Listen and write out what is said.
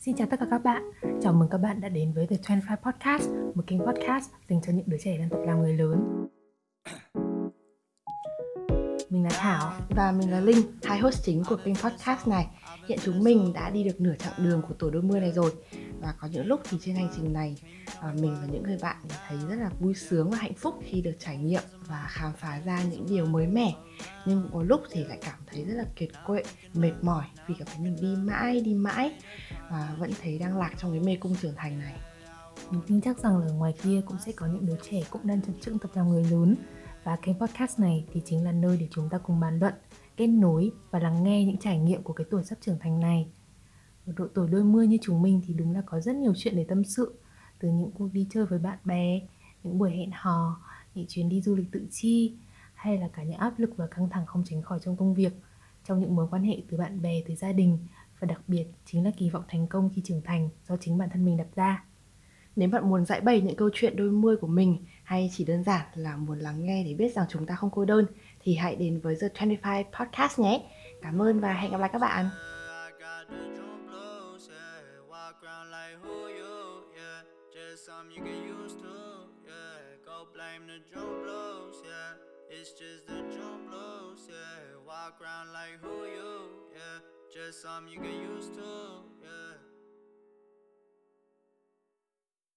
Xin chào tất cả các bạn, chào mừng các bạn đã đến với The 25 Podcast, một kênh podcast dành cho những đứa trẻ đang tập làm người lớn. Mình là Thảo và mình là Linh, hai host chính của kênh podcast này. Hiện chúng mình đã đi được nửa chặng đường của tuổi đôi mươi này rồi và có những lúc thì trên hành trình này à, mình và những người bạn thấy rất là vui sướng và hạnh phúc khi được trải nghiệm và khám phá ra những điều mới mẻ. Nhưng có lúc thì lại cảm thấy rất là kiệt quệ mệt mỏi vì cảm thấy mình đi mãi đi mãi và vẫn thấy đang lạc trong cái mê cung trưởng thành này. Mình tin chắc rằng là ngoài kia cũng sẽ có những đứa trẻ cũng đang chập chững tập làm người lớn. Và kênh podcast này thì chính là nơi để chúng ta cùng bàn luận kết nối và lắng nghe những trải nghiệm của cái tuổi sắp trưởng thành này. Ở độ tuổi đôi mươi như chúng mình thì đúng là có rất nhiều chuyện để tâm sự từ những cuộc đi chơi với bạn bè những buổi hẹn hò những chuyến đi du lịch tự chi hay là cả những áp lực và căng thẳng không tránh khỏi trong công việc trong những mối quan hệ từ bạn bè tới gia đình và đặc biệt chính là kỳ vọng thành công khi trưởng thành do chính bản thân mình đặt ra nếu bạn muốn giải bày những câu chuyện đôi mươi của mình hay chỉ đơn giản là muốn lắng nghe để biết rằng chúng ta không cô đơn thì hãy đến với The 25 Podcast nhé. Cảm ơn và hẹn gặp lại các bạn. Something you get used to, yeah. Go blame the drum blues, yeah. It's just the drum blues, yeah. Walk around like who you, yeah. Just something you get used to, yeah.